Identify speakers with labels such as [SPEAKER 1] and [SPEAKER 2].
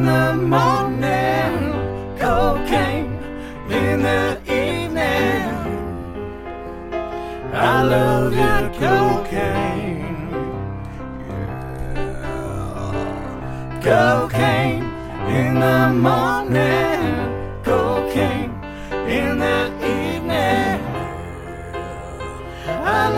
[SPEAKER 1] in the morning, cocaine in the evening. I love your cocaine. Yeah. Cocaine in the morning, cocaine in the evening. I.